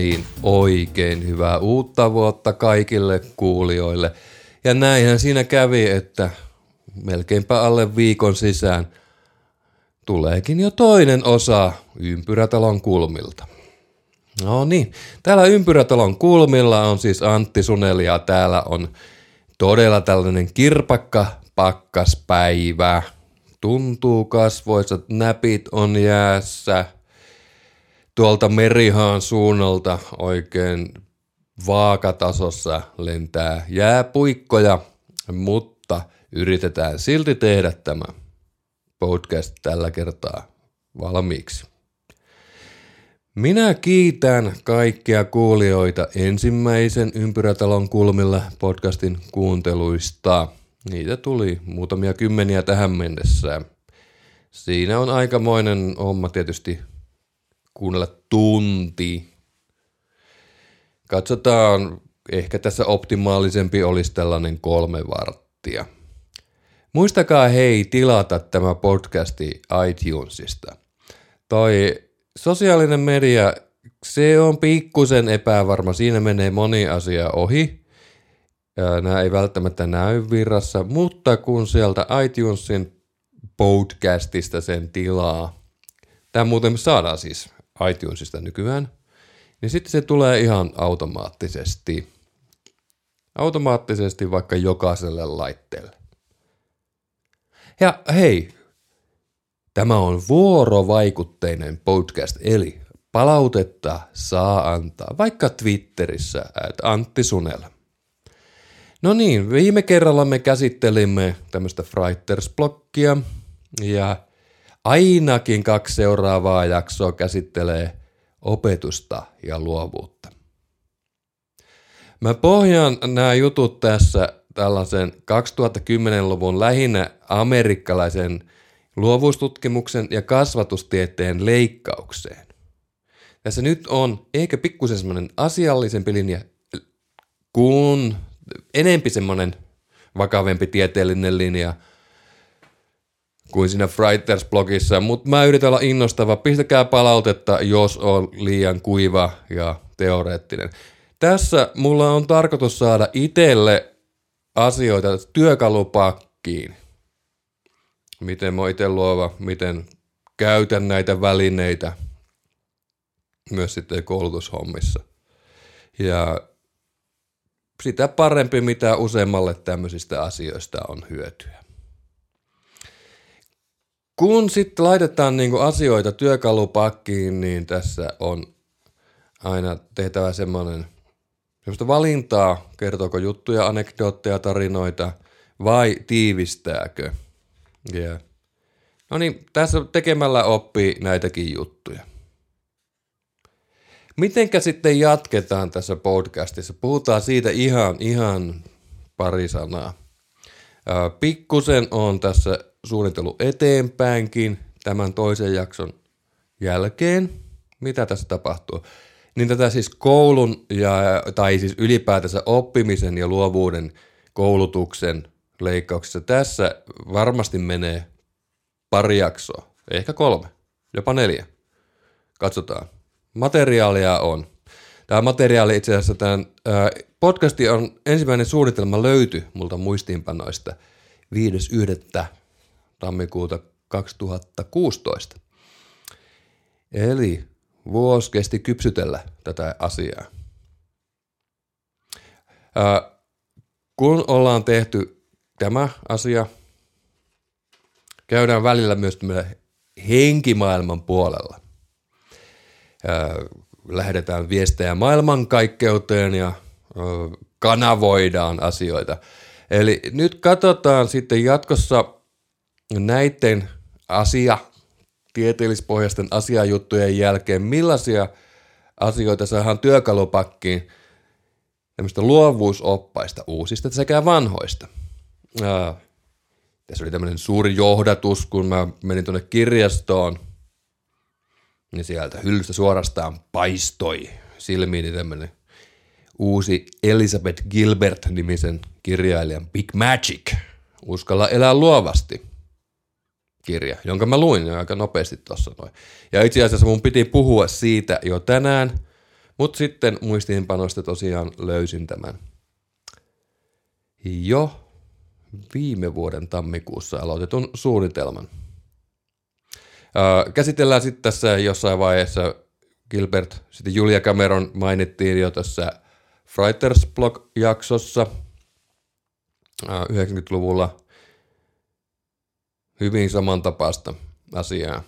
Niin, oikein hyvää uutta vuotta kaikille kuulijoille. Ja näinhän siinä kävi, että melkeinpä alle viikon sisään tuleekin jo toinen osa Ympyrätalon kulmilta. No niin, täällä Ympyrätalon kulmilla on siis Antti Suneli ja täällä on todella tällainen kirpakka pakkaspäivä. Tuntuu kasvoissa, näpit on jäässä. Tuolta merihaan suunnalta oikein vaakatasossa lentää jääpuikkoja, mutta yritetään silti tehdä tämä podcast tällä kertaa valmiiksi. Minä kiitän kaikkia kuulijoita ensimmäisen Ympyrätalon kulmilla podcastin kuunteluista. Niitä tuli muutamia kymmeniä tähän mennessä. Siinä on aikamoinen homma tietysti kuunnella tunti. Katsotaan, ehkä tässä optimaalisempi olisi tällainen kolme varttia. Muistakaa hei tilata tämä podcasti iTunesista. Toi sosiaalinen media, se on pikkusen epävarma. Siinä menee moni asia ohi. Nämä ei välttämättä näy virrassa, mutta kun sieltä iTunesin podcastista sen tilaa, tämä muuten saadaan siis iTunesista nykyään, niin sitten se tulee ihan automaattisesti. Automaattisesti vaikka jokaiselle laitteelle. Ja hei, tämä on vuorovaikutteinen podcast, eli palautetta saa antaa vaikka Twitterissä, että Antti Sunela. No niin, viime kerralla me käsittelimme tämmöistä Freiters-blokkia ja ainakin kaksi seuraavaa jaksoa käsittelee opetusta ja luovuutta. Mä pohjaan nämä jutut tässä tällaisen 2010-luvun lähinnä amerikkalaisen luovuustutkimuksen ja kasvatustieteen leikkaukseen. Tässä nyt on ehkä pikkusen semmoinen asiallisempi linja kuin enempi semmoinen vakavempi tieteellinen linja kuin siinä Frighters-blogissa, mutta mä yritän olla innostava. Pistäkää palautetta, jos on liian kuiva ja teoreettinen. Tässä mulla on tarkoitus saada itselle asioita työkalupakkiin. Miten mä itse luova, miten käytän näitä välineitä myös sitten koulutushommissa. Ja sitä parempi, mitä useammalle tämmöisistä asioista on hyötyä. Kun sitten laitetaan niinku asioita työkalupakkiin, niin tässä on aina tehtävä semmoinen semmoista valintaa, kertooko juttuja, anekdootteja, tarinoita vai tiivistääkö. Yeah. No niin, tässä tekemällä oppii näitäkin juttuja. Mitenkä sitten jatketaan tässä podcastissa? Puhutaan siitä ihan, ihan pari sanaa. Pikkusen on tässä suunnitellut eteenpäinkin tämän toisen jakson jälkeen. Mitä tässä tapahtuu? Niin tätä siis koulun ja, tai siis ylipäätänsä oppimisen ja luovuuden koulutuksen leikkauksessa tässä varmasti menee pari jaksoa, ehkä kolme, jopa neljä. Katsotaan. Materiaalia on. Tämä materiaali itse asiassa, tämän podcasti on ensimmäinen suunnitelma löyty multa muistiinpanoista 5.1. tammikuuta 2016. Eli vuosi kesti kypsytellä tätä asiaa. Ää, kun ollaan tehty tämä asia, käydään välillä myös henkimaailman puolella. Ää, lähdetään viestejä maailmankaikkeuteen ja ää, kanavoidaan asioita. Eli nyt katsotaan sitten jatkossa näiden asia tieteellispohjaisten asiajuttujen jälkeen, millaisia asioita saadaan työkalupakkiin tämmöistä luovuusoppaista uusista sekä vanhoista. Ää, tässä oli tämmöinen suuri johdatus, kun mä menin tuonne kirjastoon, niin sieltä hyllystä suorastaan paistoi silmiini tämmöinen uusi Elizabeth Gilbert-nimisen kirjailijan Big Magic. Uskalla elää luovasti kirja, jonka mä luin aika nopeasti tuossa noin. Ja itse asiassa mun piti puhua siitä jo tänään, Mutta sitten muistiinpanoista tosiaan löysin tämän jo viime vuoden tammikuussa aloitetun suunnitelman. käsitellään sitten tässä jossain vaiheessa Gilbert, sitten Julia Cameron mainittiin jo tässä Freiters Blog-jaksossa 90-luvulla hyvin samantapaista asiaa.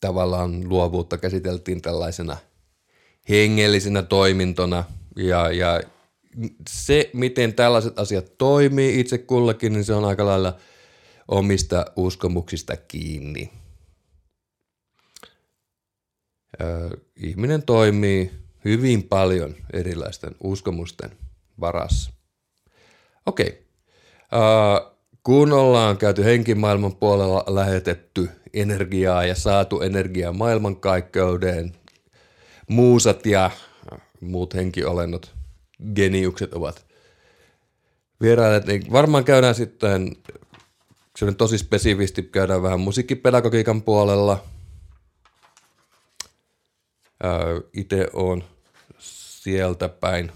Tavallaan luovuutta käsiteltiin tällaisena hengellisenä toimintona ja, ja se, miten tällaiset asiat toimii itse kullakin, niin se on aika lailla omista uskomuksista kiinni. ihminen toimii hyvin paljon erilaisten uskomusten varassa. Okei. Kun ollaan käyty henkimaailman puolella lähetetty energiaa ja saatu energiaa maailmankaikkeuteen, muusat ja muut henkiolennot, geniukset ovat vierailleet, niin varmaan käydään sitten, se on tosi spesifisti, käydään vähän musiikkipedagogiikan puolella – itse on sieltä päin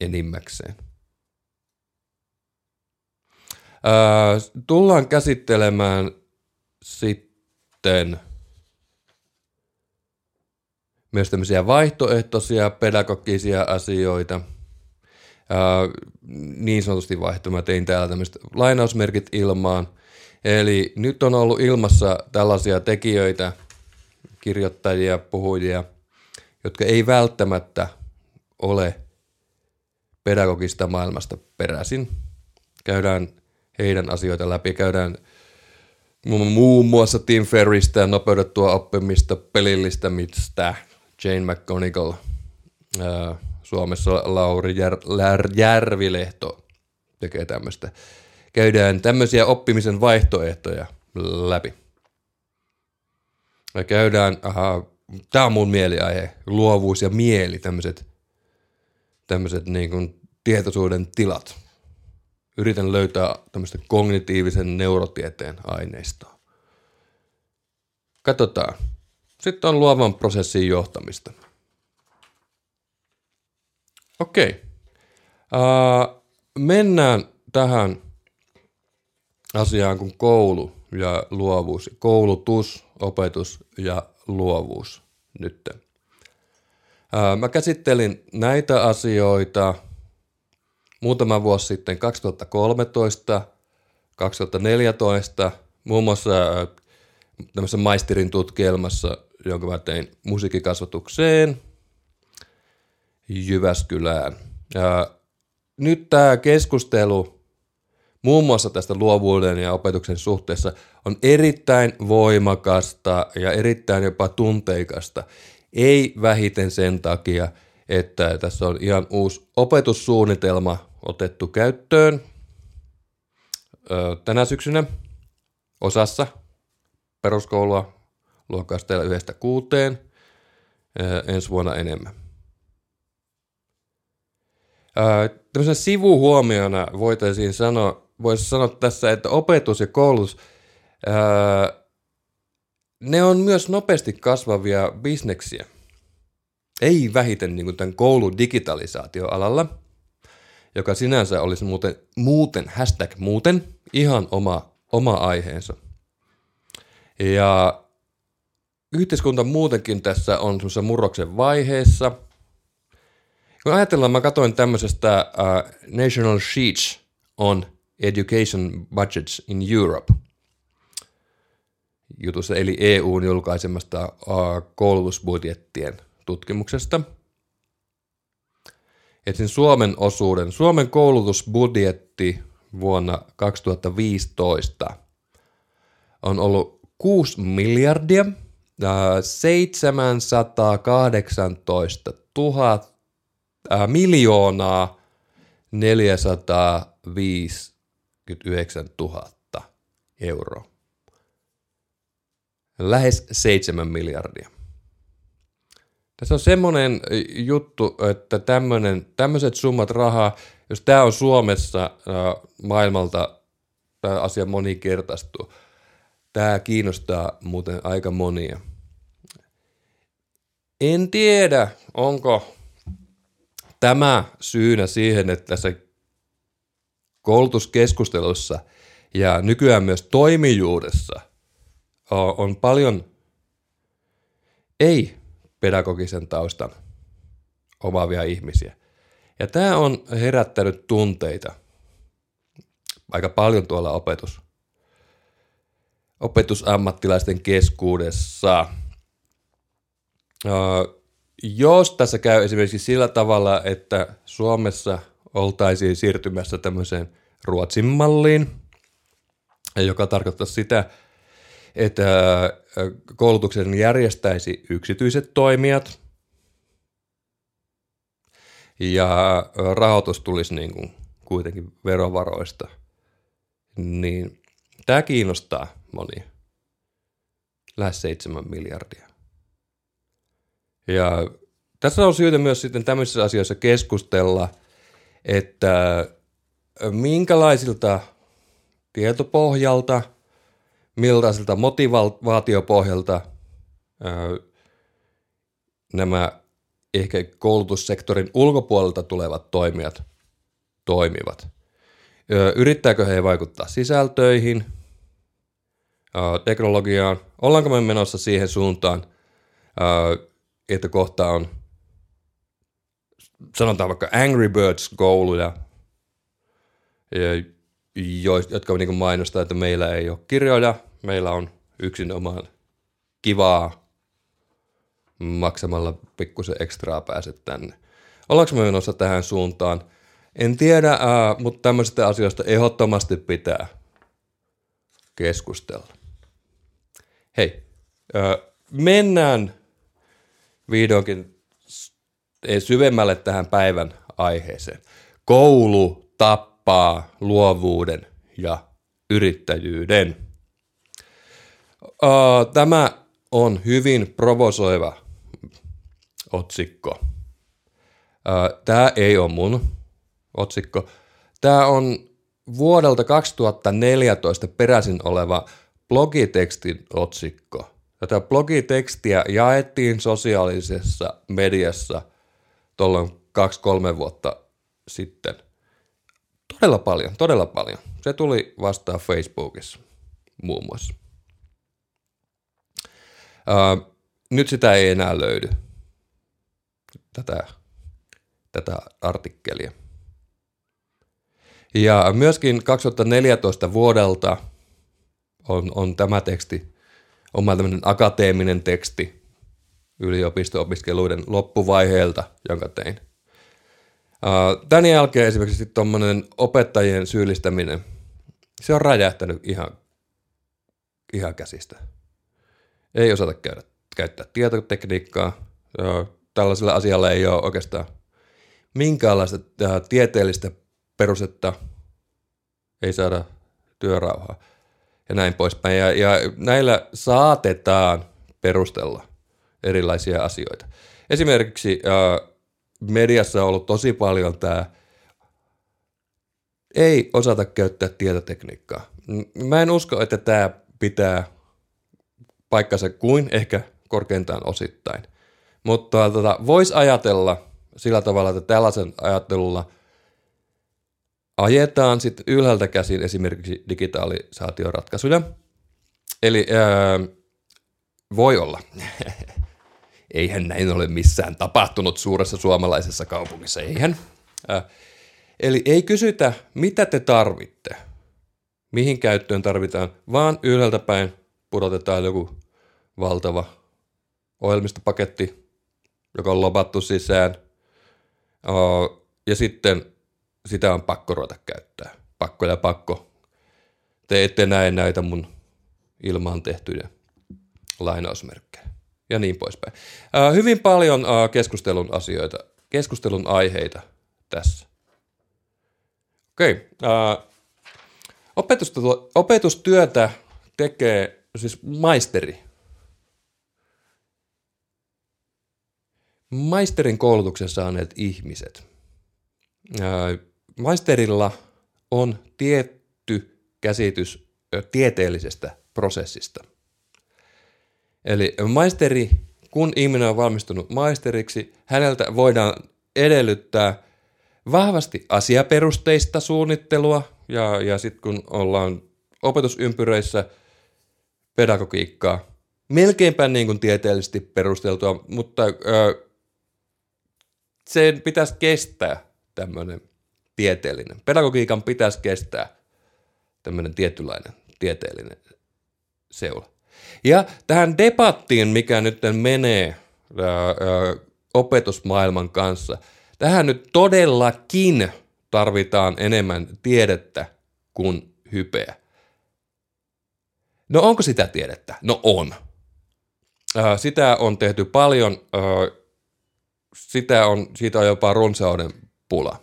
enimmäkseen. Tullaan käsittelemään sitten myös tämmöisiä vaihtoehtoisia pedagogisia asioita. Ää, niin sanotusti vaihtoehtoja. tein täällä tämmöiset lainausmerkit ilmaan. Eli nyt on ollut ilmassa tällaisia tekijöitä – kirjoittajia, puhujia, jotka ei välttämättä ole pedagogista maailmasta peräisin. Käydään heidän asioita läpi, käydään muun muassa Tim Ferristä ja nopeutettua oppimista, pelillistämistä, Jane McGonigal, Suomessa Lauri Jär, Järvilehto tekee tämmöistä. Käydään tämmöisiä oppimisen vaihtoehtoja läpi. Me käydään, aha, tämä on mun mieliaihe, luovuus ja mieli, tämmöiset niin tietoisuuden tilat. Yritän löytää tämmöistä kognitiivisen neurotieteen aineistoa. Katsotaan. Sitten on luovan prosessin johtamista. Okei. Uh, mennään tähän asiaan kuin koulu ja luovuus. Koulutus, opetus ja luovuus nyt. Mä käsittelin näitä asioita muutama vuosi sitten 2013, 2014, muun muassa tämmöisessä maisterin tutkielmassa, jonka mä tein musiikkikasvatukseen Jyväskylään. Ja nyt tämä keskustelu muun muassa tästä luovuuden ja opetuksen suhteessa on erittäin voimakasta ja erittäin jopa tunteikasta. Ei vähiten sen takia, että tässä on ihan uusi opetussuunnitelma otettu käyttöön tänä syksynä osassa peruskoulua luokkasteella yhdestä kuuteen, ensi vuonna enemmän. Tämmöisenä sivuhuomiona voitaisiin sanoa, voisi sanoa tässä, että opetus ja koulutus, ne on myös nopeasti kasvavia bisneksiä. Ei vähiten niin kuin tämän koulun digitalisaatioalalla, joka sinänsä olisi muuten, muuten hashtag muuten, ihan oma, oma aiheensa. Ja yhteiskunta muutenkin tässä on semmoisessa murroksen vaiheessa. Kun ajatellaan, mä katsoin tämmöisestä uh, National Sheets on Education Budgets in Europe jutussa, eli EUn julkaisemasta koulutusbudjettien tutkimuksesta. Etsin Suomen osuuden. Suomen koulutusbudjetti vuonna 2015 on ollut 6 miljardia 718 000, äh, miljoonaa 405 29 000 euroa. Lähes 7 miljardia. Tässä on semmoinen juttu, että tämmöiset summat rahaa, jos tämä on Suomessa maailmalta, tämä asia moninkertaistuu. Tämä kiinnostaa muuten aika monia. En tiedä, onko tämä syynä siihen, että tässä koulutuskeskustelussa ja nykyään myös toimijuudessa on paljon ei-pedagogisen taustan omaavia ihmisiä. Ja tämä on herättänyt tunteita aika paljon tuolla opetus, opetusammattilaisten keskuudessa. jos tässä käy esimerkiksi sillä tavalla, että Suomessa oltaisiin siirtymässä tämmöiseen Ruotsin malliin, joka tarkoittaa sitä, että koulutuksen järjestäisi yksityiset toimijat ja rahoitus tulisi niin kuin kuitenkin verovaroista, niin tämä kiinnostaa monia. Lähes 7 miljardia. Ja tässä on syytä myös sitten tämmöisissä asioissa keskustella, että minkälaisilta tietopohjalta, millaisilta motivaatiopohjalta nämä ehkä koulutussektorin ulkopuolelta tulevat toimijat toimivat. Yrittääkö he vaikuttaa sisältöihin, teknologiaan? Ollaanko me menossa siihen suuntaan, että kohta on sanotaan vaikka Angry Birds-kouluja, jotka niin mainostaa, että meillä ei ole kirjoja, meillä on yksinomaan kivaa maksamalla pikkusen ekstraa pääset tänne. Ollaanko me menossa tähän suuntaan? En tiedä, äh, mutta tämmöisistä asioista ehdottomasti pitää keskustella. Hei, äh, mennään vihdoinkin syvemmälle tähän päivän aiheeseen. Koulu tappaa luovuuden ja yrittäjyyden. Tämä on hyvin provosoiva otsikko. Tämä ei ole mun otsikko. Tämä on vuodelta 2014 peräisin oleva blogitekstin otsikko. Tätä blogitekstiä jaettiin sosiaalisessa mediassa tuolloin kaksi-kolme vuotta sitten. Todella paljon, todella paljon. Se tuli vastaan Facebookissa muun muassa. Uh, nyt sitä ei enää löydy, tätä, tätä artikkelia. Ja myöskin 2014 vuodelta on, on tämä teksti, oma tämmöinen akateeminen teksti yliopisto-opiskeluiden loppuvaiheelta, jonka tein. Tämän jälkeen esimerkiksi tuommoinen opettajien syyllistäminen, se on räjähtänyt ihan, ihan käsistä. Ei osata käydä, käyttää tietotekniikkaa. Tällaisella asialla ei ole oikeastaan minkäänlaista tieteellistä perusetta, ei saada työrauhaa ja näin poispäin. Ja, ja näillä saatetaan perustella erilaisia asioita. Esimerkiksi mediassa on ollut tosi paljon tämä ei osata käyttää tietotekniikkaa. Mä en usko, että tämä pitää paikkansa kuin ehkä korkeintaan osittain. Mutta tota, voisi ajatella sillä tavalla, että tällaisen ajattelulla ajetaan sitten ylhäältä käsin esimerkiksi digitalisaatioratkaisuja. Eli ää, voi olla. Eihän näin ole missään tapahtunut suuressa suomalaisessa kaupungissa, eihän. Ää, eli ei kysytä, mitä te tarvitte, mihin käyttöön tarvitaan, vaan ylhäältä päin pudotetaan joku valtava ohjelmistopaketti, joka on lopattu sisään. Ja sitten sitä on pakko ruveta käyttää. Pakko ja pakko. Te ette näe näitä mun ilmaan tehtyjä lainausmerkkejä ja niin poispäin. Ää, hyvin paljon ää, keskustelun asioita, keskustelun aiheita tässä. Okei. Ää, opetustyötä tekee siis maisteri. Maisterin koulutuksen saaneet ihmiset. Ää, Maisterilla on tietty käsitys tieteellisestä prosessista. Eli maisteri kun ihminen on valmistunut maisteriksi, häneltä voidaan edellyttää vahvasti asiaperusteista suunnittelua, ja, ja sitten kun ollaan opetusympyröissä pedagogiikkaa, melkeinpä niin kuin tieteellisesti perusteltua, mutta ö, sen pitäisi kestää tämmöinen tieteellinen. Pedagogiikan pitäisi kestää tämmöinen tietynlainen tieteellinen seula. Ja tähän debattiin, mikä nyt menee ää, ää, opetusmaailman kanssa, tähän nyt todellakin tarvitaan enemmän tiedettä kuin hypeä. No onko sitä tiedettä? No on. Ää, sitä on tehty paljon, ää, sitä on, siitä on jopa runsauden pula.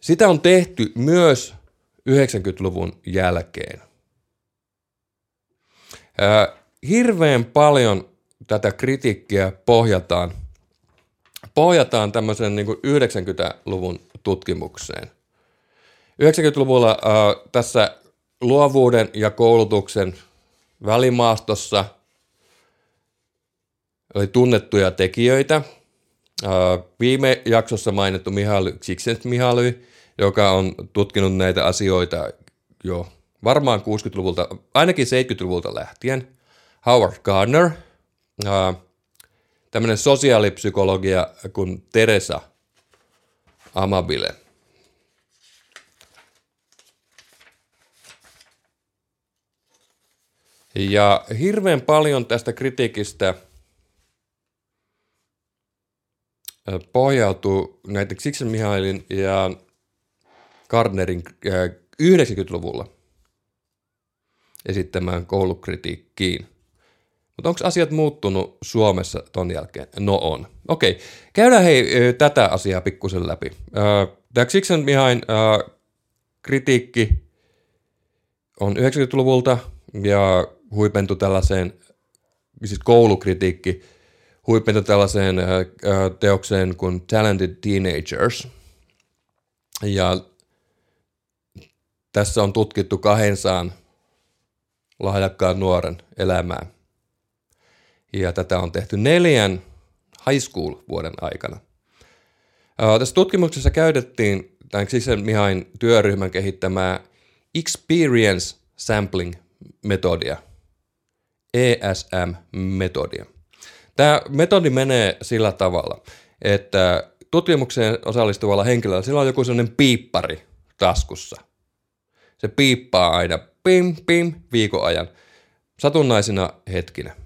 Sitä on tehty myös 90-luvun jälkeen. Hirveän paljon tätä kritiikkiä pohjataan, pohjataan tämmöisen niin 90-luvun tutkimukseen. 90-luvulla ää, tässä luovuuden ja koulutuksen välimaastossa oli tunnettuja tekijöitä. Ää, viime jaksossa mainittu Mihaly Csikszentmihalyi, joka on tutkinut näitä asioita jo varmaan 60-luvulta, ainakin 70-luvulta lähtien. Howard Gardner, tämmöinen sosiaalipsykologia kuin Teresa Amabile. Ja hirveän paljon tästä kritiikistä pohjautuu näitä Mihailin ja Gardnerin 90-luvulla esittämään koulukritiikkiin. Mutta onko asiat muuttunut Suomessa ton jälkeen? No on. Okei, käydään hei tätä asiaa pikkusen läpi. Tämä Xixen Mihain kritiikki on 90-luvulta ja huipentu tällaiseen, siis koulukritiikki, huipentu tällaiseen teokseen kuin Talented Teenagers. Ja tässä on tutkittu 200 lahjakkaan nuoren elämää. Ja tätä on tehty neljän high school-vuoden aikana. Tässä tutkimuksessa käytettiin tämän Sisen Mihain työryhmän kehittämää Experience Sampling-metodia, ESM-metodia. Tämä metodi menee sillä tavalla, että tutkimukseen osallistuvalla henkilöllä sillä on joku sellainen piippari taskussa. Se piippaa aina pim, pim, viikon ajan. Satunnaisina hetkinä.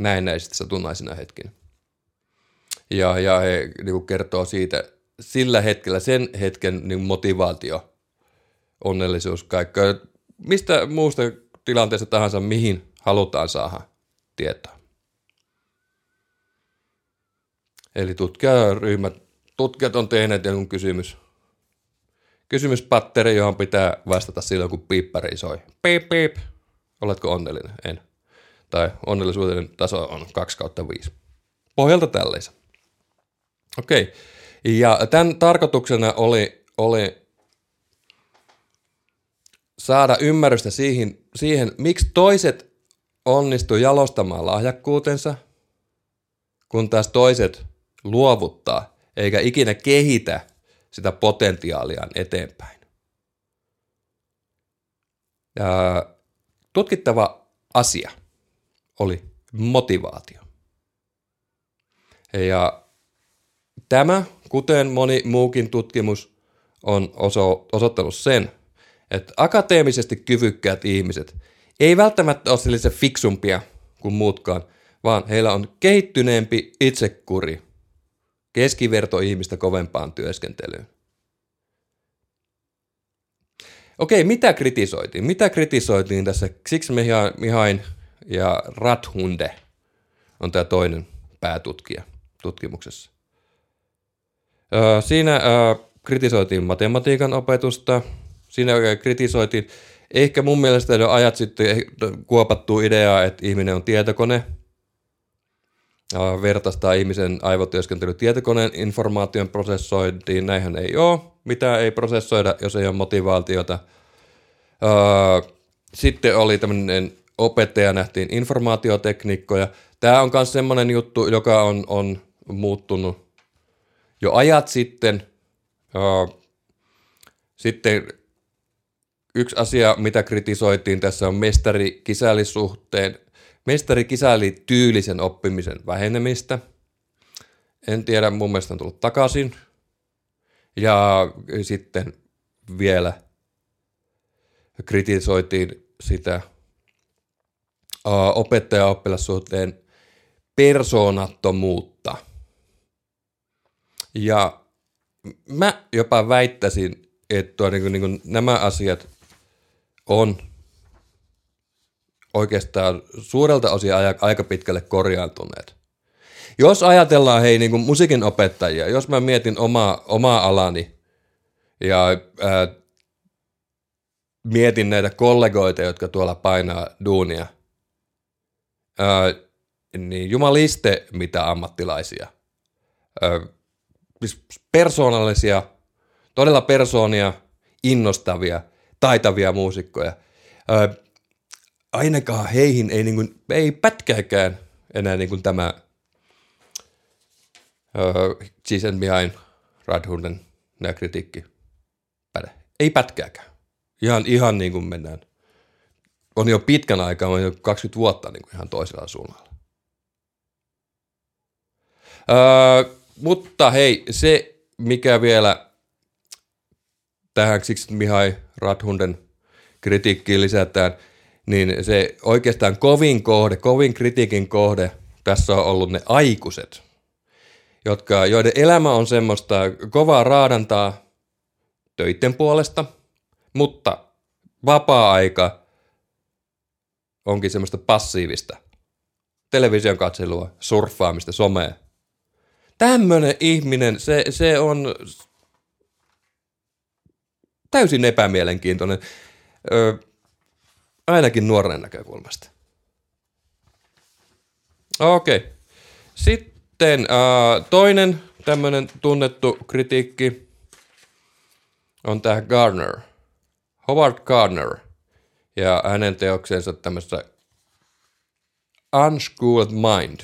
Näennäisesti satunnaisina hetkinä. Ja, ja he niin kertoo siitä sillä hetkellä, sen hetken niin motivaatio, onnellisuus, kaikkea. Mistä muusta tilanteesta tahansa, mihin halutaan saada tietoa. Eli tutkijaryhmät, tutkijat on tehneet jonkun kysymys, kysymyspatteri, johon pitää vastata silloin, kun piippari soi. Piip, piip. Oletko onnellinen? En. Tai onnellisuuden taso on 2 kautta 5. Pohjalta tällaisen. Okei. Ja tämän tarkoituksena oli, oli saada ymmärrystä siihen, siihen, miksi toiset onnistuu jalostamaan lahjakkuutensa, kun taas toiset luovuttaa eikä ikinä kehitä sitä potentiaaliaan eteenpäin. Ja tutkittava asia oli motivaatio. Ja tämä, kuten moni muukin tutkimus, on oso- osoittanut sen, että akateemisesti kyvykkäät ihmiset ei välttämättä ole sellaisia fiksumpia kuin muutkaan, vaan heillä on kehittyneempi itsekuri keskiverto ihmistä kovempaan työskentelyyn. Okei, mitä kritisoitiin? Mitä kritisoitiin tässä? Siksi Mihain ja Rathunde on tämä toinen päätutkija tutkimuksessa. Siinä kritisoitiin matematiikan opetusta, siinä kritisoitiin, ehkä mun mielestä jo ajat sitten kuopattu ideaa, että ihminen on tietokone, vertaistaa ihmisen aivotyöskentely tietokoneen informaation prosessointiin. Näinhän ei ole. Mitä ei prosessoida, jos ei ole motivaatiota. Sitten oli tämmöinen opettaja, nähtiin informaatiotekniikkoja. Tämä on myös semmoinen juttu, joka on, on muuttunut jo ajat sitten. Sitten yksi asia, mitä kritisoitiin tässä on mestari-kisäli-suhteen, mestari-kisäli-tyylisen oppimisen vähenemistä. En tiedä, mun mielestä on tullut takaisin. Ja sitten vielä kritisoitiin sitä opettaja-oppilassuhteen persoonattomuutta. Ja mä jopa väittäisin, että niin kuin, niin kuin nämä asiat on oikeastaan suurelta osin aika pitkälle korjaantuneet. Jos ajatellaan hei niin kuin musiikin opettajia, jos mä mietin omaa, omaa alani ja ää, mietin näitä kollegoita, jotka tuolla painaa duunia, ää, niin jumaliste mitä ammattilaisia. Ää, siis persoonallisia, todella persoonia, innostavia, taitavia muusikkoja. Ää, ainakaan heihin ei, niin kuin, ei pätkääkään enää niin kuin tämä uh, Cheese and Behind Radhunden kritiikki päde. Ei pätkääkään. Ihan, ihan niin kuin mennään. On jo pitkän aikaa, on jo 20 vuotta niin kuin ihan toisella suunnalla. Öö, mutta hei, se mikä vielä tähän siksi Mihai Radhunden kritiikkiin lisätään, niin se oikeastaan kovin kohde, kovin kritiikin kohde tässä on ollut ne aikuiset, jotka, joiden elämä on semmoista kovaa raadantaa töiden puolesta, mutta vapaa-aika onkin semmoista passiivista television katselua, surffaamista, somea. Tämmöinen ihminen, se, se on täysin epämielenkiintoinen, ö, ainakin nuoren näkökulmasta. Okei. Okay. Sitten äh, toinen tämmöinen tunnettu kritiikki on tämä Gardner. Howard Gardner ja hänen teoksensa tämmöistä Unschooled Mind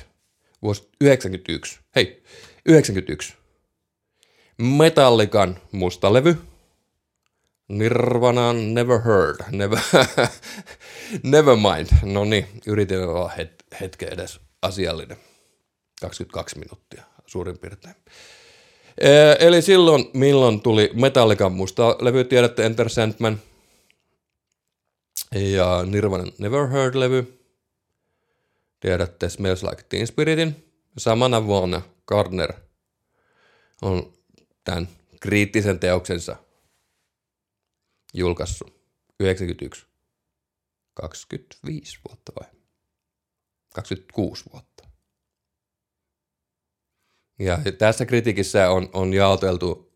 vuosi 91. Hei, 91. Metallikan musta levy. Nirvana Never Heard. Never, never mind. No niin, yritin olla het- hetken edes asiallinen. 22 minuuttia suurin piirtein. Eli silloin, milloin tuli Metallican musta levy, tiedätte Enter Sandman ja Nirvana Never Heard-levy, tiedätte Smells Like Teen Spiritin. Samana vuonna Gardner on tämän kriittisen teoksensa julkaissut 91. 25 vuotta vai? 26 vuotta. Ja tässä kritiikissä on, on jaoteltu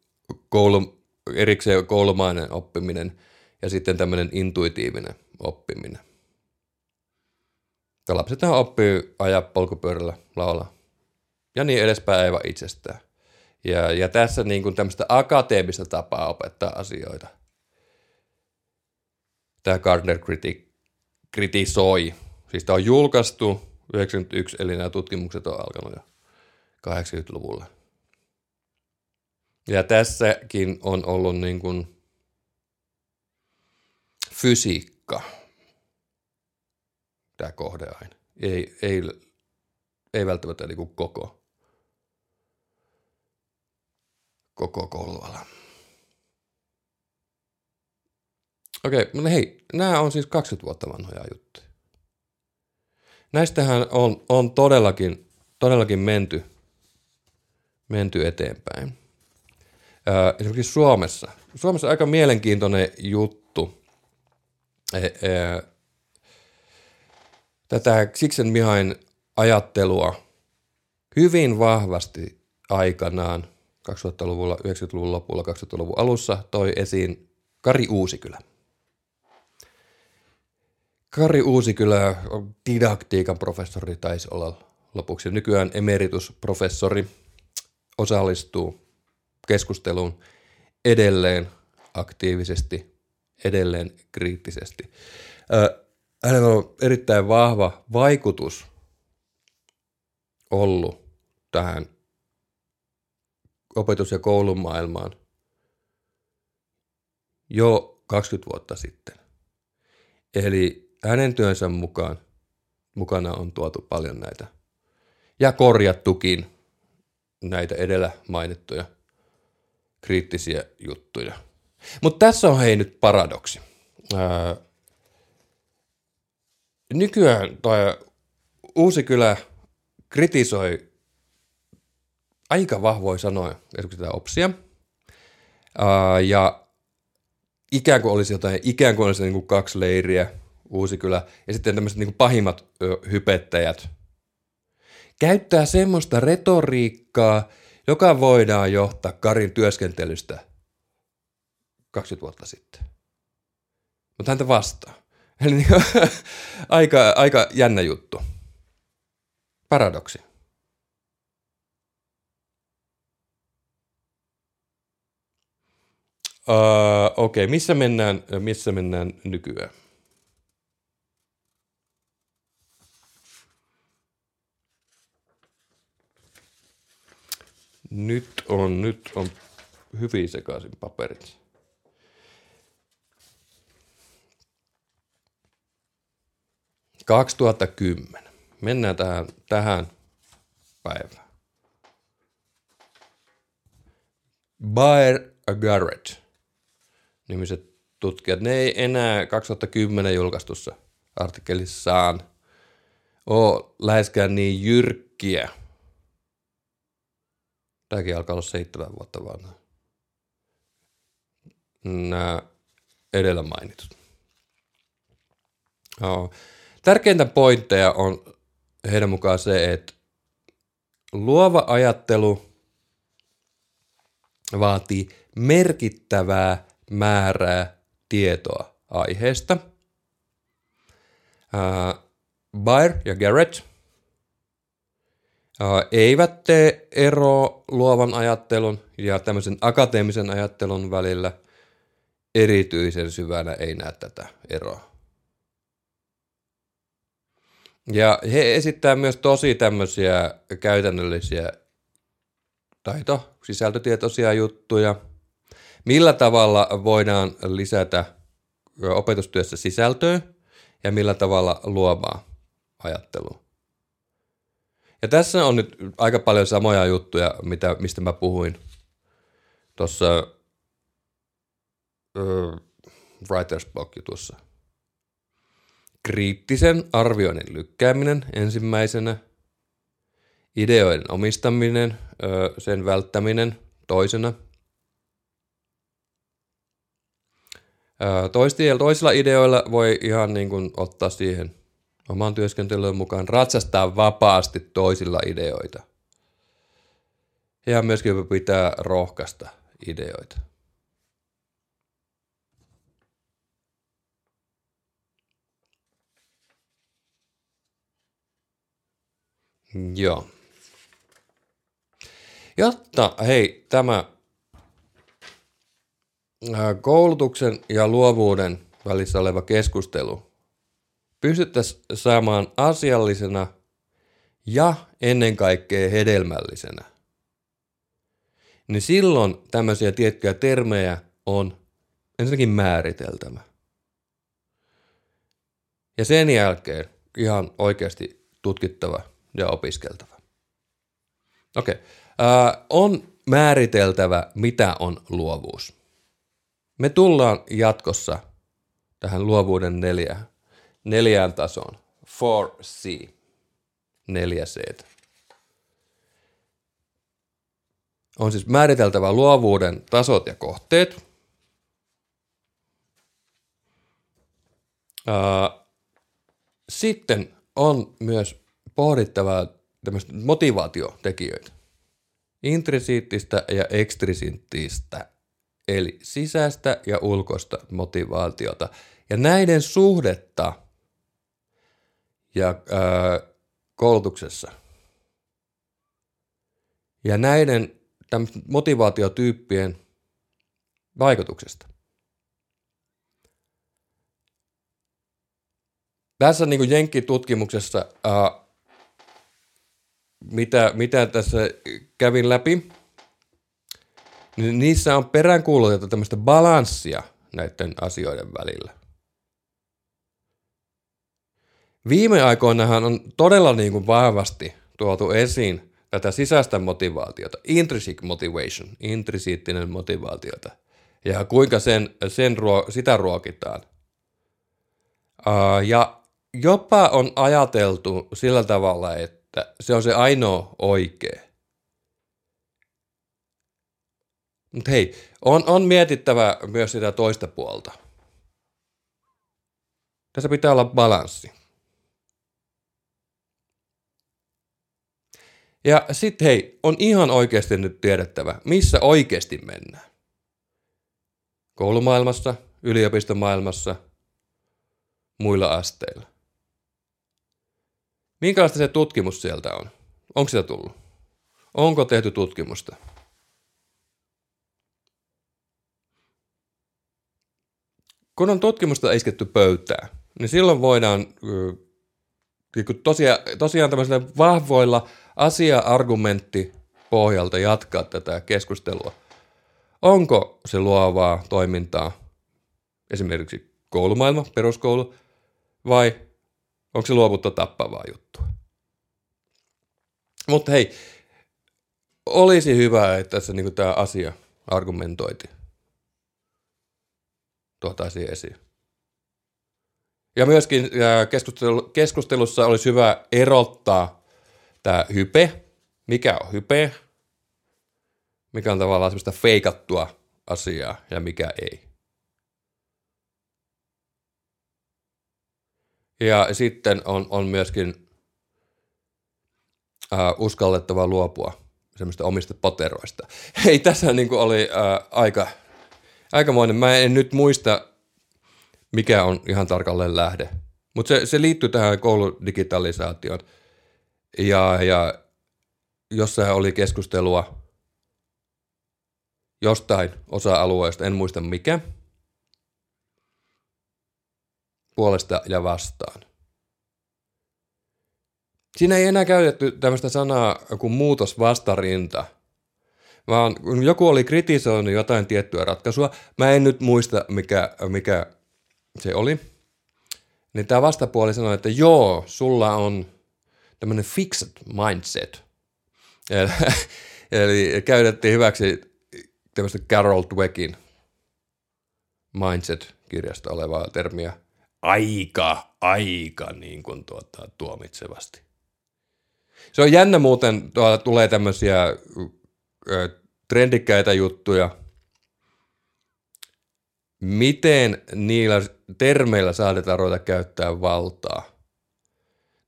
koulu, erikseen koulumainen oppiminen ja sitten tämmöinen intuitiivinen oppiminen. Ja oppii ajaa polkupyörällä, laulaa ja niin edespäin aivan itsestään. Ja, ja tässä niin kuin tämmöistä akateemista tapaa opettaa asioita. Tämä Gardner kriti- kritisoi. Siis tämä on julkaistu 91, eli nämä tutkimukset on alkanut jo 80-luvulla. Ja tässäkin on ollut niin kuin fysiikka tämä kohde aina. Ei, ei, ei välttämättä niin kuin koko, koko kouluala. Okei, mutta hei, nämä on siis 20 vuotta vanhoja juttuja. Näistähän on, on todellakin, todellakin menty menty eteenpäin. Esimerkiksi Suomessa. Suomessa aika mielenkiintoinen juttu. E, e, tätä Sixen Mihain ajattelua hyvin vahvasti aikanaan 2000-luvulla, 90-luvun lopulla, 2000-luvun alussa toi esiin Kari Uusikylä. Kari Uusikylä didaktiikan professori, taisi olla lopuksi nykyään emeritusprofessori – osallistuu keskusteluun edelleen aktiivisesti, edelleen kriittisesti. hänellä on erittäin vahva vaikutus ollut tähän opetus- ja koulumaailmaan jo 20 vuotta sitten. Eli hänen työnsä mukaan mukana on tuotu paljon näitä ja korjattukin näitä edellä mainittuja kriittisiä juttuja. Mutta tässä on hei nyt paradoksi. Ää, nykyään toi uusi kylä kritisoi aika vahvoja sanoja esimerkiksi tätä OPSia. Ää, ja ikään kuin olisi jotain, ikään kuin olisi niin kuin kaksi leiriä, uusi kylä, ja sitten tämmöiset niin pahimmat ö, hypettäjät käyttää semmoista retoriikkaa, joka voidaan johtaa Karin työskentelystä 20 vuotta sitten. Mutta häntä vastaa. Eli niin, aika, aika jännä juttu. Paradoksi. Uh, Okei, okay. missä mennään, missä mennään nykyään? Nyt on, nyt on hyvin sekaisin paperit. ...2010. Mennään tähän, tähän päivään. Bayer Garrett nimiset tutkijat, ne ei enää 2010 julkaistussa artikkelissaan ole läheskään niin jyrkkiä – Tämäkin alkaa olla seitsemän vuotta vanha. Nämä edellä mainitut. No. Tärkeintä pointteja on heidän mukaan se, että luova ajattelu vaatii merkittävää määrää tietoa aiheesta. Uh, Bayer ja Garrett – eivät tee eroa luovan ajattelun ja tämmöisen akateemisen ajattelun välillä. Erityisen syvänä ei näe tätä eroa. Ja he esittää myös tosi tämmöisiä käytännöllisiä taito, sisältötietoisia juttuja. Millä tavalla voidaan lisätä opetustyössä sisältöä ja millä tavalla luovaa ajattelua. Ja tässä on nyt aika paljon samoja juttuja, mitä, mistä mä puhuin tuossa uh, Writer's Block-jutussa. Kriittisen arvioinnin lykkääminen ensimmäisenä, ideoiden omistaminen, sen välttäminen toisena, toisilla ideoilla voi ihan niin kuin ottaa siihen – oman työskentelyyn mukaan ratsastaa vapaasti toisilla ideoita. Ja myöskin pitää rohkaista ideoita. Joo. Jotta, hei, tämä koulutuksen ja luovuuden välissä oleva keskustelu pystyttäisiin saamaan asiallisena ja ennen kaikkea hedelmällisenä, niin silloin tämmöisiä tiettyjä termejä on ensinnäkin määriteltävä. Ja sen jälkeen ihan oikeasti tutkittava ja opiskeltava. Okei. Okay. Äh, on määriteltävä, mitä on luovuus. Me tullaan jatkossa tähän luovuuden neljään neljään tasoon. 4C. 4C. On siis määriteltävä luovuuden tasot ja kohteet. Sitten on myös pohdittava motivaatiotekijöitä. Intrisiittistä ja ekstrisiittistä, eli sisäistä ja ulkoista motivaatiota. Ja näiden suhdetta – ja ää, koulutuksessa. Ja näiden motivaatiotyyppien vaikutuksesta. Tässä niin Jenkki-tutkimuksessa, ää, mitä, mitä tässä kävin läpi, niin niissä on peräänkuulutettu tämmöistä balanssia näiden asioiden välillä. Viime aikoinahan on todella niin kuin vahvasti tuotu esiin tätä sisäistä motivaatiota, intrinsic motivation, intrisiittinen motivaatiota, ja kuinka sen, sen ruo, sitä ruokitaan. Uh, ja jopa on ajateltu sillä tavalla, että se on se ainoa oikea. Mutta hei, on, on mietittävä myös sitä toista puolta. Tässä pitää olla balanssi. Ja sitten hei, on ihan oikeasti nyt tiedettävä, missä oikeasti mennään. Koulumaailmassa, yliopistomaailmassa, muilla asteilla. Minkälaista se tutkimus sieltä on? Onko sitä tullut? Onko tehty tutkimusta? Kun on tutkimusta isketty pöytään, niin silloin voidaan tosiaan, tosiaan tämmöisillä vahvoilla asia-argumentti pohjalta jatkaa tätä keskustelua. Onko se luovaa toimintaa esimerkiksi koulumaailma, peruskoulu, vai onko se luovutta tappavaa juttua? Mutta hei, olisi hyvä, että tässä niinku tämä asia argumentoiti tuotaisiin esiin. Ja myöskin keskustelussa olisi hyvä erottaa tämä hype, mikä on hype, mikä on tavallaan semmoista feikattua asiaa ja mikä ei. Ja sitten on, on myöskin äh, uskallettava luopua semmoista omista poteroista. Hei, tässä niin kuin oli äh, aika, aikamoinen. Mä en nyt muista, mikä on ihan tarkalleen lähde. Mutta se, se liittyy tähän kouludigitalisaatioon. Ja, ja jossain oli keskustelua jostain osa-alueesta, en muista mikä, puolesta ja vastaan. Siinä ei enää käytetty tämmöistä sanaa kuin muutosvastarinta, vaan kun joku oli kritisoinut jotain tiettyä ratkaisua, mä en nyt muista mikä, mikä se oli, niin tämä vastapuoli sanoi, että joo, sulla on tämmöinen fixed mindset. Eli, eli käytettiin hyväksi tämmöistä Carol Dweckin mindset-kirjasta olevaa termiä aika, aika niin kuin tuota, tuomitsevasti. Se on jännä muuten, tuolla tulee tämmöisiä ö, trendikkäitä juttuja, miten niillä termeillä saatetaan ruveta käyttää valtaa.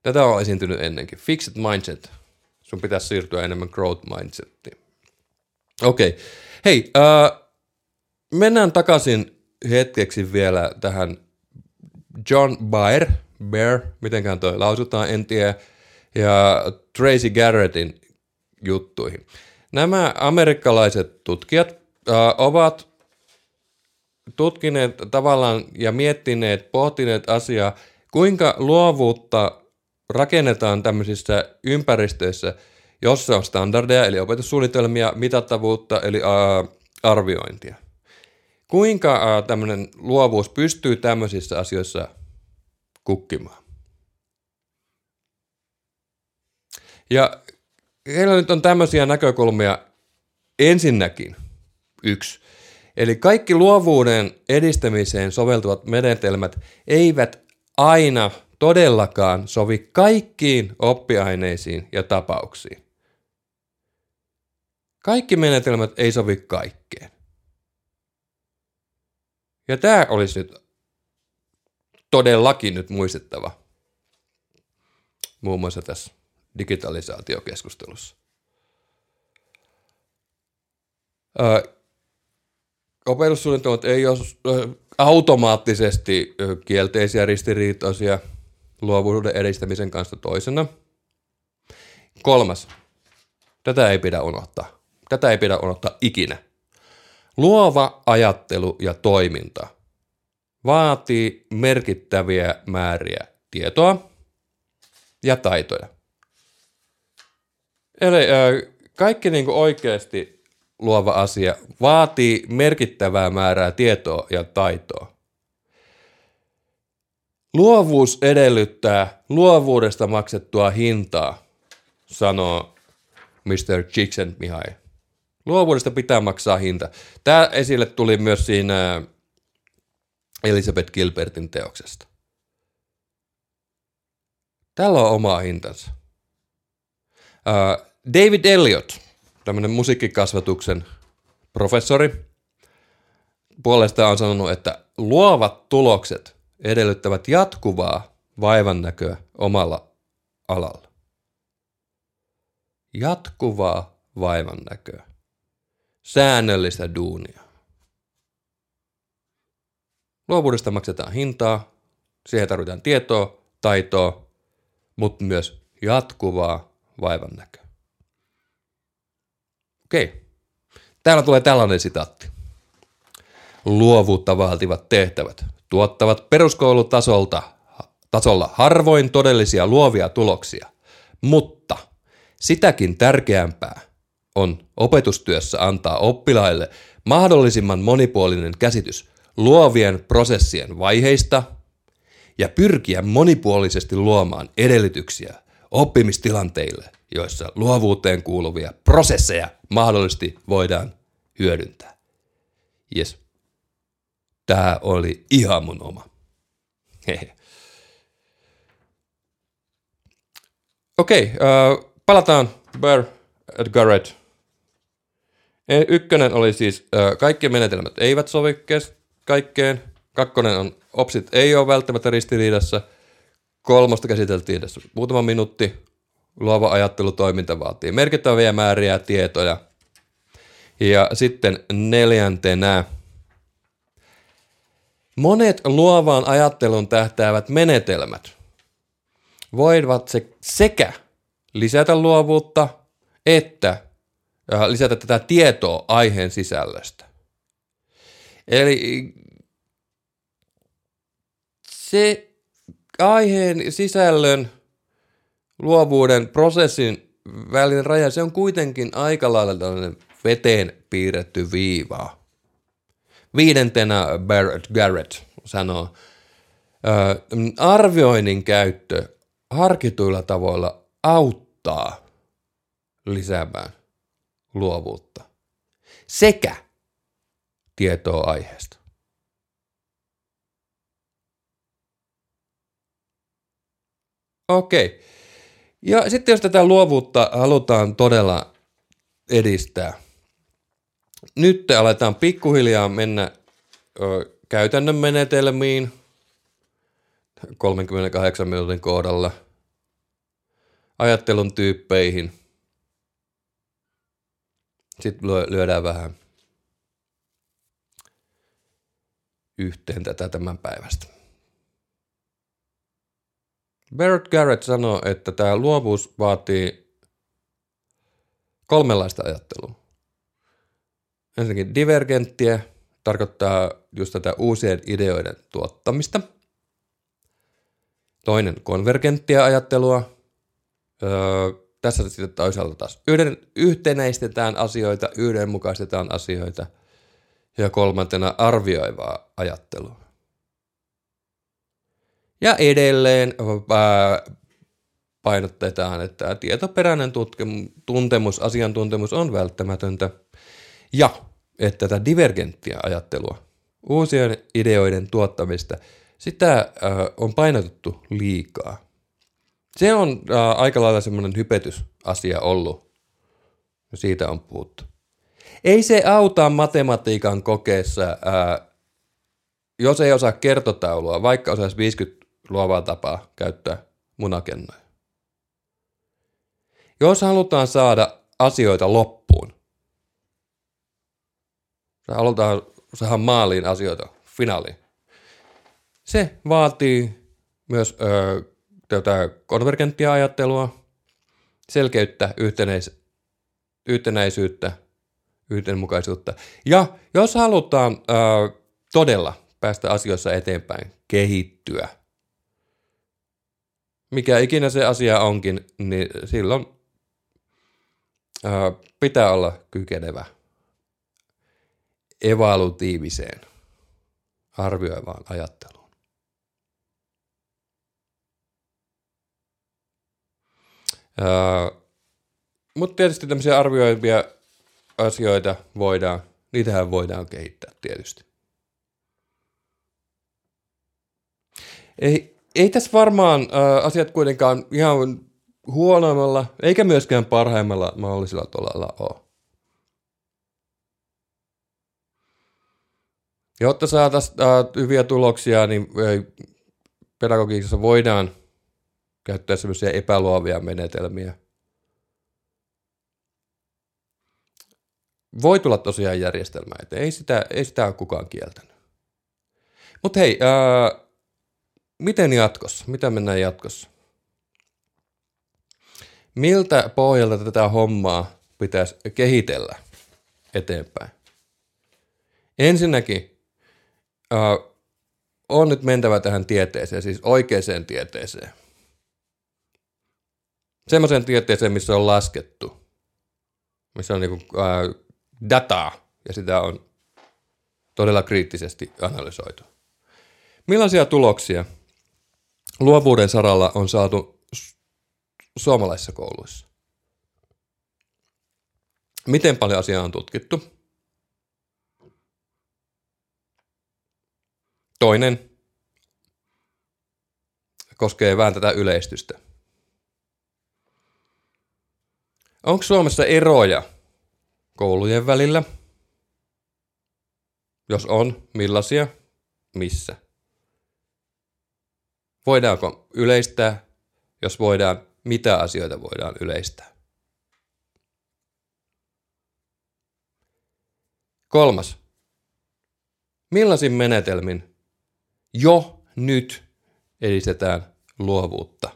Tätä on esiintynyt ennenkin. Fixed mindset. Sun pitäisi siirtyä enemmän growth mindsettiin. Okei. Okay. Hei, äh, mennään takaisin hetkeksi vielä tähän John Baer, Bear, mitenkään toi lausutaan, en tiedä, ja Tracy Garrettin juttuihin. Nämä amerikkalaiset tutkijat äh, ovat tutkineet tavallaan ja miettineet, pohtineet asiaa, kuinka luovuutta rakennetaan tämmöisissä ympäristöissä, jossa on standardeja, eli opetussuunnitelmia, mitattavuutta, eli ää, arviointia. Kuinka tämmöinen luovuus pystyy tämmöisissä asioissa kukkimaan? Ja heillä nyt on tämmöisiä näkökulmia ensinnäkin. Yksi. Eli kaikki luovuuden edistämiseen soveltuvat menetelmät eivät aina todellakaan sovi kaikkiin oppiaineisiin ja tapauksiin. Kaikki menetelmät ei sovi kaikkeen. Ja tämä olisi nyt todellakin nyt muistettava muun muassa tässä digitalisaatiokeskustelussa. Opetussuunnitelmat ei ole automaattisesti kielteisiä ristiriitoisia – luovuuden edistämisen kanssa toisena. Kolmas. Tätä ei pidä unohtaa. Tätä ei pidä unohtaa ikinä. Luova ajattelu ja toiminta vaatii merkittäviä määriä tietoa ja taitoja. Eli ö, kaikki niin kuin oikeasti luova asia vaatii merkittävää määrää tietoa ja taitoa. Luovuus edellyttää luovuudesta maksettua hintaa, sanoo Mr. Chiksen Mihai. Luovuudesta pitää maksaa hinta. Tämä esille tuli myös siinä Elizabeth Gilbertin teoksesta. Tällä on oma hintansa. David Elliot, tämmöinen musiikkikasvatuksen professori, puolestaan on sanonut, että luovat tulokset edellyttävät jatkuvaa vaivannäköä omalla alalla. Jatkuvaa vaivannäköä. Säännöllistä duunia. Luovuudesta maksetaan hintaa, siihen tarvitaan tietoa, taitoa, mutta myös jatkuvaa vaivannäköä. Okei. Täällä tulee tällainen sitaatti. Luovuutta vaativat tehtävät tuottavat peruskoulutasolta tasolla harvoin todellisia luovia tuloksia, mutta sitäkin tärkeämpää on opetustyössä antaa oppilaille mahdollisimman monipuolinen käsitys luovien prosessien vaiheista ja pyrkiä monipuolisesti luomaan edellytyksiä oppimistilanteille, joissa luovuuteen kuuluvia prosesseja mahdollisesti voidaan hyödyntää. Yes. Tämä oli ihan mun oma. Okei, okay, uh, palataan Bear at Garrett. E, ykkönen oli siis, uh, kaikki menetelmät eivät sovi kes- kaikkeen. Kakkonen on, opsit ei ole välttämättä ristiriidassa. Kolmosta käsiteltiin tässä muutama minuutti. Luova ajattelutoiminta vaatii merkittäviä määriä tietoja. Ja sitten neljäntenä Monet luovaan ajattelun tähtäävät menetelmät voivat se sekä lisätä luovuutta että lisätä tätä tietoa aiheen sisällöstä. Eli se aiheen sisällön luovuuden prosessin välinen raja, se on kuitenkin aika lailla tällainen veteen piirretty viiva. Viidentenä Barrett Garrett sanoo, arvioinnin käyttö harkituilla tavoilla auttaa lisäämään luovuutta sekä tietoa aiheesta. Okei. Ja sitten jos tätä luovuutta halutaan todella edistää, nyt aletaan pikkuhiljaa mennä ö, käytännön menetelmiin 38 minuutin kohdalla, ajattelun tyyppeihin. Sitten lyödään vähän yhteen tätä tämän päivästä. Barrett Garrett sanoi, että tämä luovuus vaatii kolmenlaista ajattelua. Ensinnäkin divergenttiä, tarkoittaa just tätä uusien ideoiden tuottamista. Toinen konvergenttia ajattelua. Öö, tässä sitten toisaalta taas yhden, yhtenäistetään asioita, yhdenmukaistetaan asioita. Ja kolmantena arvioivaa ajattelua. Ja edelleen ää, painotetaan, että tietoperäinen tutkimus, tuntemus, asiantuntemus on välttämätöntä. Ja että tätä divergenttia ajattelua, uusien ideoiden tuottamista, sitä äh, on painotettu liikaa. Se on äh, aika lailla semmoinen hypetysasia ollut. Siitä on puhuttu. Ei se auta matematiikan kokeessa, äh, jos ei osaa kertotaulua, vaikka osaisi 50 luovaa tapaa käyttää munakennoja. Jos halutaan saada asioita loppuun, halutaan saada maaliin asioita, finaaliin. Se vaatii myös ö, tätä konvergenttia ajattelua, selkeyttä, yhtenäis, yhtenäisyyttä, yhdenmukaisuutta. Ja jos halutaan ö, todella päästä asioissa eteenpäin, kehittyä, mikä ikinä se asia onkin, niin silloin ää, pitää olla kykenevä evolutiiviseen arvioivaan ajatteluun. Mutta tietysti tämmöisiä arvioivia asioita voidaan, niitähän voidaan kehittää tietysti. Ei, ei tässä varmaan äh, asiat kuitenkaan ihan huonoimmalla, eikä myöskään parhaimmalla mahdollisella tolalla ole. Jotta saataisiin äh, hyviä tuloksia, niin äh, pedagogiikassa voidaan käyttää sellaisia epäluovia menetelmiä. Voi tulla tosiaan järjestelmää, että ei sitä, ei sitä ole kukaan kieltänyt. Mutta hei, ää, miten jatkossa? Mitä mennään jatkossa? Miltä pohjalta tätä hommaa pitäisi kehitellä eteenpäin? Ensinnäkin ää, on nyt mentävä tähän tieteeseen, siis oikeaan tieteeseen – semmoiseen tieteeseen, missä on laskettu, missä on niinku, ää, dataa ja sitä on todella kriittisesti analysoitu. Millaisia tuloksia luovuuden saralla on saatu suomalaisissa kouluissa? Miten paljon asiaa on tutkittu? Toinen koskee vähän tätä yleistystä. Onko Suomessa eroja koulujen välillä? Jos on, millaisia? Missä? Voidaanko yleistää? Jos voidaan, mitä asioita voidaan yleistää? Kolmas. Millaisin menetelmin jo nyt edistetään luovuutta?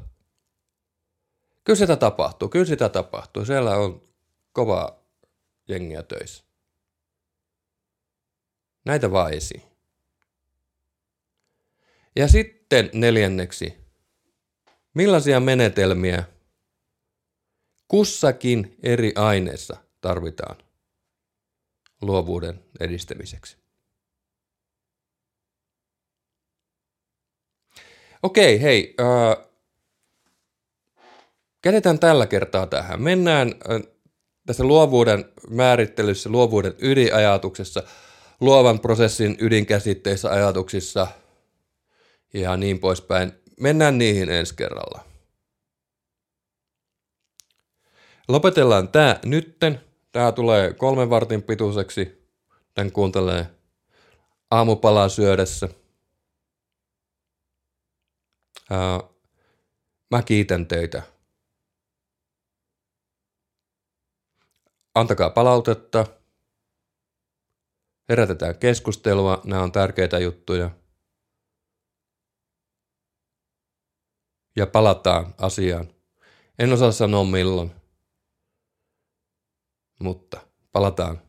Kyllä sitä tapahtuu, kyllä sitä tapahtuu. Siellä on kova jengiä töissä. Näitä vaan esiin. Ja sitten neljänneksi, millaisia menetelmiä kussakin eri aineessa tarvitaan luovuuden edistämiseksi? Okei, hei. Äh, Kädetään tällä kertaa tähän. Mennään tässä luovuuden määrittelyssä, luovuuden ydinajatuksessa, luovan prosessin ydinkäsitteissä ajatuksissa ja niin poispäin. Mennään niihin ensi kerralla. Lopetellaan tämä nytten. Tämä tulee kolmen vartin pituiseksi. Tän kuuntelee aamupalaa syödessä. Mä kiitän teitä antakaa palautetta, herätetään keskustelua, nämä on tärkeitä juttuja. Ja palataan asiaan. En osaa sanoa milloin, mutta palataan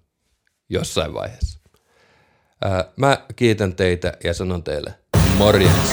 jossain vaiheessa. Ää, mä kiitän teitä ja sanon teille morjens.